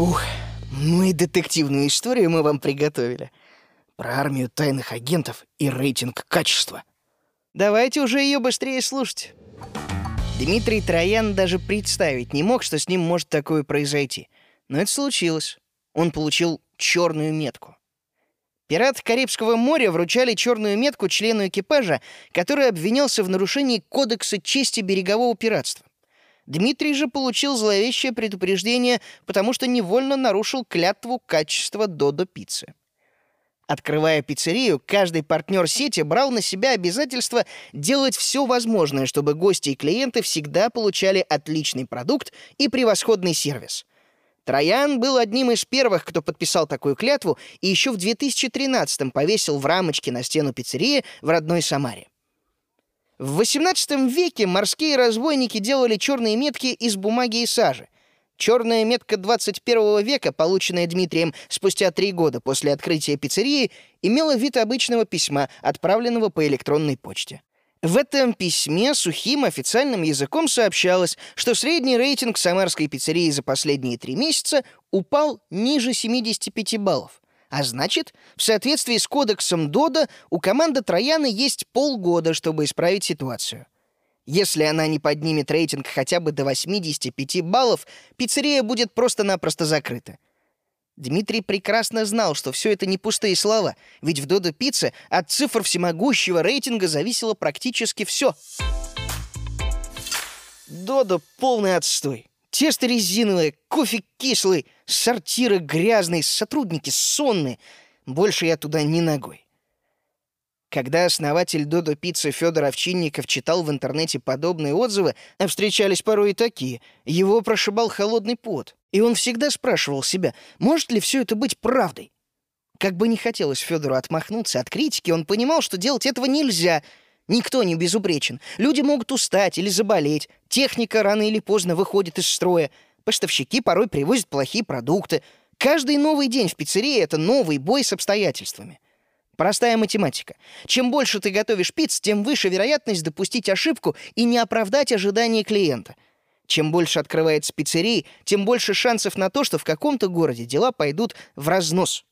Ух, ну и детективную историю мы вам приготовили. Про армию тайных агентов и рейтинг качества. Давайте уже ее быстрее слушать. Дмитрий Троян даже представить не мог, что с ним может такое произойти. Но это случилось. Он получил черную метку. Пираты Карибского моря вручали черную метку члену экипажа, который обвинялся в нарушении Кодекса чести берегового пиратства. Дмитрий же получил зловещее предупреждение, потому что невольно нарушил клятву качества Додо-пиццы. Открывая пиццерию, каждый партнер сети брал на себя обязательство делать все возможное, чтобы гости и клиенты всегда получали отличный продукт и превосходный сервис. Троян был одним из первых, кто подписал такую клятву и еще в 2013-м повесил в рамочке на стену пиццерии в родной Самаре. В XVIII веке морские разбойники делали черные метки из бумаги и сажи. Черная метка 21 века, полученная Дмитрием спустя три года после открытия пиццерии, имела вид обычного письма, отправленного по электронной почте. В этом письме сухим официальным языком сообщалось, что средний рейтинг самарской пиццерии за последние три месяца упал ниже 75 баллов. А значит, в соответствии с кодексом Дода у команды Трояна есть полгода, чтобы исправить ситуацию. Если она не поднимет рейтинг хотя бы до 85 баллов, пиццерия будет просто-напросто закрыта. Дмитрий прекрасно знал, что все это не пустые слова, ведь в Додо Пицце от цифр всемогущего рейтинга зависело практически все. Додо — полный отстой. Тесто резиновое, кофе кислый, сортиры грязные, сотрудники сонные. Больше я туда ни ногой. Когда основатель Додо Пиццы Федор Овчинников читал в интернете подобные отзывы, а встречались порой и такие, его прошибал холодный пот. И он всегда спрашивал себя, может ли все это быть правдой. Как бы не хотелось Федору отмахнуться от критики, он понимал, что делать этого нельзя — Никто не безупречен. Люди могут устать или заболеть. Техника рано или поздно выходит из строя. Поставщики порой привозят плохие продукты. Каждый новый день в пиццерии — это новый бой с обстоятельствами. Простая математика. Чем больше ты готовишь пиц, тем выше вероятность допустить ошибку и не оправдать ожидания клиента. Чем больше открывается пиццерий, тем больше шансов на то, что в каком-то городе дела пойдут в разнос.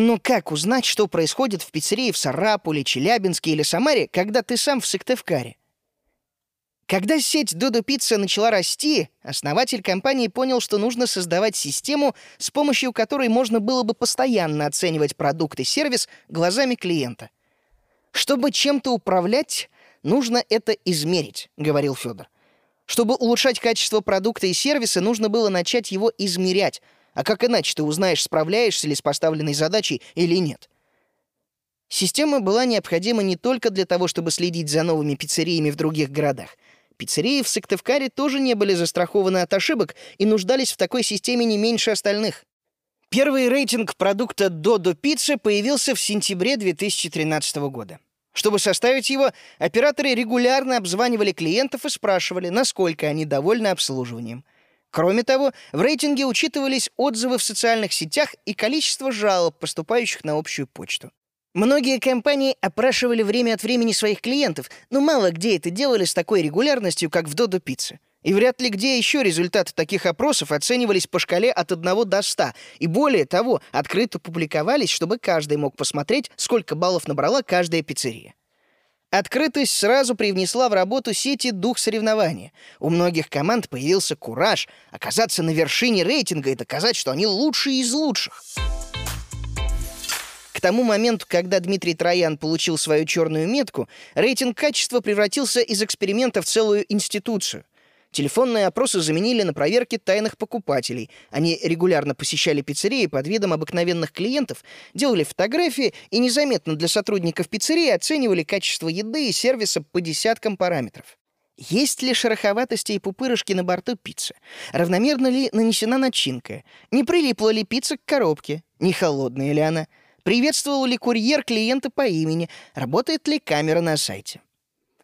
Но как узнать, что происходит в пиццерии в Сарапуле, Челябинске или Самаре, когда ты сам в Сыктывкаре? Когда сеть Додо Пицца начала расти, основатель компании понял, что нужно создавать систему, с помощью которой можно было бы постоянно оценивать продукт и сервис глазами клиента. «Чтобы чем-то управлять, нужно это измерить», — говорил Федор. Чтобы улучшать качество продукта и сервиса, нужно было начать его измерять — а как иначе ты узнаешь, справляешься ли с поставленной задачей или нет? Система была необходима не только для того, чтобы следить за новыми пиццериями в других городах. Пиццерии в Сыктывкаре тоже не были застрахованы от ошибок и нуждались в такой системе не меньше остальных. Первый рейтинг продукта Додо Пиццы появился в сентябре 2013 года. Чтобы составить его, операторы регулярно обзванивали клиентов и спрашивали, насколько они довольны обслуживанием – Кроме того, в рейтинге учитывались отзывы в социальных сетях и количество жалоб, поступающих на общую почту. Многие компании опрашивали время от времени своих клиентов, но мало где это делали с такой регулярностью, как в Додо Пицце. И вряд ли где еще результаты таких опросов оценивались по шкале от 1 до 100. И более того, открыто публиковались, чтобы каждый мог посмотреть, сколько баллов набрала каждая пиццерия. Открытость сразу привнесла в работу сети дух соревнования. У многих команд появился кураж оказаться на вершине рейтинга и доказать, что они лучшие из лучших. К тому моменту, когда Дмитрий Троян получил свою черную метку, рейтинг качества превратился из эксперимента в целую институцию — Телефонные опросы заменили на проверки тайных покупателей. Они регулярно посещали пиццерии под видом обыкновенных клиентов, делали фотографии и незаметно для сотрудников пиццерии оценивали качество еды и сервиса по десяткам параметров. Есть ли шероховатости и пупырышки на борту пиццы? Равномерно ли нанесена начинка? Не прилипла ли пицца к коробке? Не холодная ли она? Приветствовал ли курьер клиента по имени? Работает ли камера на сайте?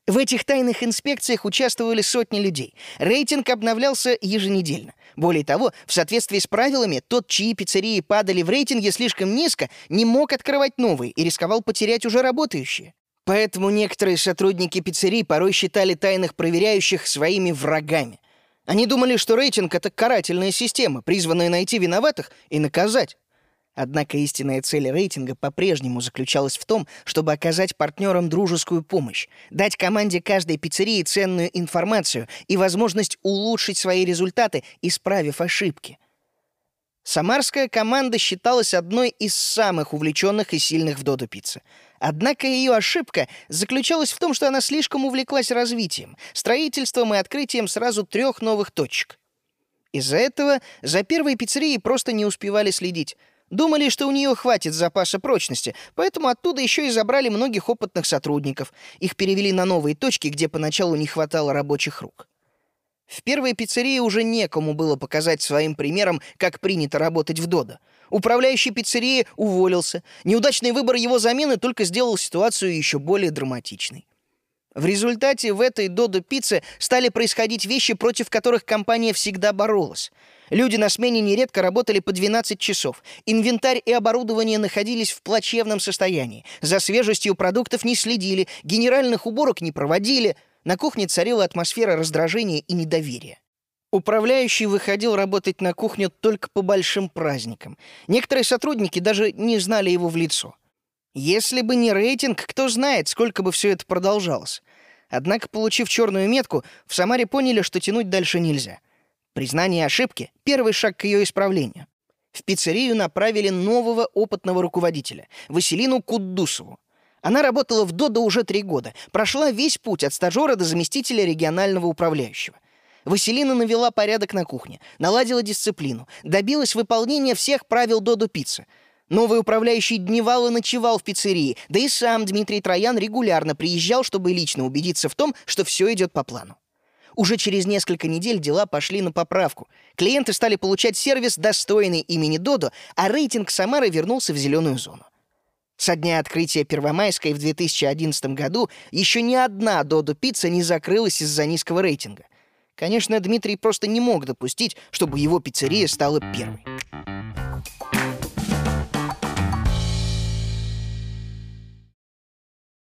В этих тайных инспекциях участвовали сотни людей. Рейтинг обновлялся еженедельно. Более того, в соответствии с правилами, тот, чьи пиццерии падали в рейтинге слишком низко, не мог открывать новые и рисковал потерять уже работающие. Поэтому некоторые сотрудники пиццерий порой считали тайных проверяющих своими врагами. Они думали, что рейтинг — это карательная система, призванная найти виноватых и наказать. Однако истинная цель рейтинга по-прежнему заключалась в том, чтобы оказать партнерам дружескую помощь, дать команде каждой пиццерии ценную информацию и возможность улучшить свои результаты, исправив ошибки. Самарская команда считалась одной из самых увлеченных и сильных в Додо Пицце. Однако ее ошибка заключалась в том, что она слишком увлеклась развитием, строительством и открытием сразу трех новых точек. Из-за этого за первой пиццерией просто не успевали следить — Думали, что у нее хватит запаса прочности, поэтому оттуда еще и забрали многих опытных сотрудников. Их перевели на новые точки, где поначалу не хватало рабочих рук. В первой пиццерии уже некому было показать своим примером, как принято работать в Додо. Управляющий пиццерии уволился. Неудачный выбор его замены только сделал ситуацию еще более драматичной. В результате в этой Додо пицце стали происходить вещи, против которых компания всегда боролась. Люди на смене нередко работали по 12 часов. Инвентарь и оборудование находились в плачевном состоянии. За свежестью продуктов не следили, генеральных уборок не проводили. На кухне царила атмосфера раздражения и недоверия. Управляющий выходил работать на кухню только по большим праздникам. Некоторые сотрудники даже не знали его в лицо. Если бы не рейтинг, кто знает, сколько бы все это продолжалось. Однако, получив черную метку, в Самаре поняли, что тянуть дальше нельзя. Признание ошибки — первый шаг к ее исправлению. В пиццерию направили нового опытного руководителя, Василину Куддусову. Она работала в ДОДО уже три года, прошла весь путь от стажера до заместителя регионального управляющего. Василина навела порядок на кухне, наладила дисциплину, добилась выполнения всех правил Додо Пиццы — Новый управляющий дневал и ночевал в пиццерии, да и сам Дмитрий Троян регулярно приезжал, чтобы лично убедиться в том, что все идет по плану. Уже через несколько недель дела пошли на поправку. Клиенты стали получать сервис, достойный имени Додо, а рейтинг Самары вернулся в зеленую зону. Со дня открытия Первомайской в 2011 году еще ни одна Додо-пицца не закрылась из-за низкого рейтинга. Конечно, Дмитрий просто не мог допустить, чтобы его пиццерия стала первой.